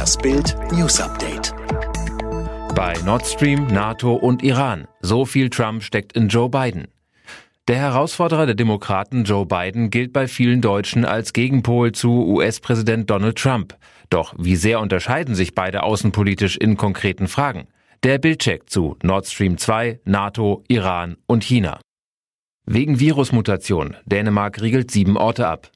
Das Bild News Update. Bei Nord Stream, NATO und Iran. So viel Trump steckt in Joe Biden. Der Herausforderer der Demokraten Joe Biden gilt bei vielen Deutschen als Gegenpol zu US-Präsident Donald Trump. Doch wie sehr unterscheiden sich beide außenpolitisch in konkreten Fragen? Der Bildcheck zu Nord Stream 2, NATO, Iran und China. Wegen Virusmutation. Dänemark riegelt sieben Orte ab.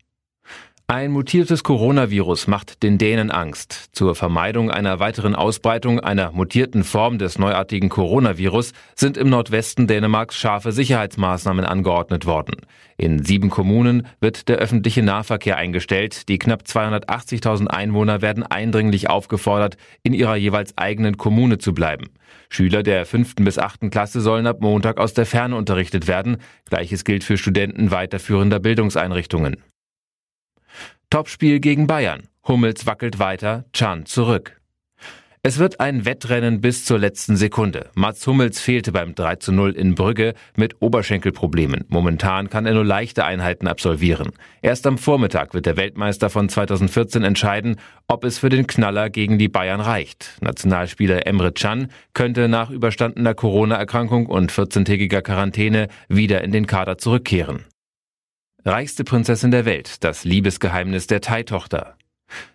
Ein mutiertes Coronavirus macht den Dänen Angst. Zur Vermeidung einer weiteren Ausbreitung einer mutierten Form des neuartigen Coronavirus sind im Nordwesten Dänemarks scharfe Sicherheitsmaßnahmen angeordnet worden. In sieben Kommunen wird der öffentliche Nahverkehr eingestellt. Die knapp 280.000 Einwohner werden eindringlich aufgefordert, in ihrer jeweils eigenen Kommune zu bleiben. Schüler der fünften bis achten Klasse sollen ab Montag aus der Ferne unterrichtet werden. Gleiches gilt für Studenten weiterführender Bildungseinrichtungen. Topspiel gegen Bayern. Hummels wackelt weiter, Chan zurück. Es wird ein Wettrennen bis zur letzten Sekunde. Mats Hummels fehlte beim 3 zu 0 in Brügge mit Oberschenkelproblemen. Momentan kann er nur leichte Einheiten absolvieren. Erst am Vormittag wird der Weltmeister von 2014 entscheiden, ob es für den Knaller gegen die Bayern reicht. Nationalspieler Emre Can könnte nach überstandener Corona-Erkrankung und 14-tägiger Quarantäne wieder in den Kader zurückkehren. Reichste Prinzessin der Welt, das Liebesgeheimnis der Thai-Tochter.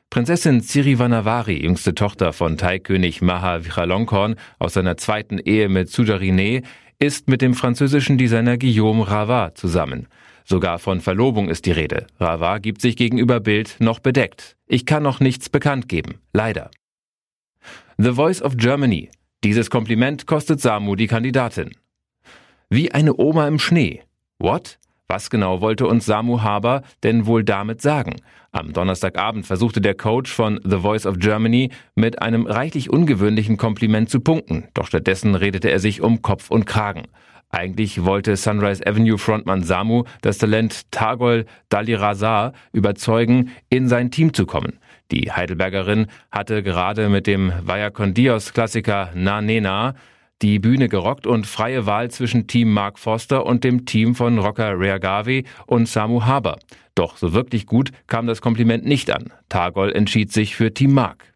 Prinzessin Sirivannavari, jüngste Tochter von Thai-König Maha Vajiralongkorn aus seiner zweiten Ehe mit Sujarine, ist mit dem französischen Designer Guillaume Ravat zusammen. Sogar von Verlobung ist die Rede. Ravat gibt sich gegenüber Bild noch bedeckt. Ich kann noch nichts bekannt geben. Leider. The Voice of Germany. Dieses Kompliment kostet Samu die Kandidatin. Wie eine Oma im Schnee. What? Was genau wollte uns Samu Haber denn wohl damit sagen? Am Donnerstagabend versuchte der Coach von The Voice of Germany mit einem reichlich ungewöhnlichen Kompliment zu punkten, doch stattdessen redete er sich um Kopf und Kragen. Eigentlich wollte Sunrise Avenue Frontmann Samu das Talent Tagol Dalirazar überzeugen, in sein Team zu kommen. Die Heidelbergerin hatte gerade mit dem Vaya Dios Klassiker Na Nena die Bühne gerockt und freie Wahl zwischen Team Mark Foster und dem Team von Rocker Reagavi und Samu Haber. Doch so wirklich gut kam das Kompliment nicht an. Tagol entschied sich für Team Mark.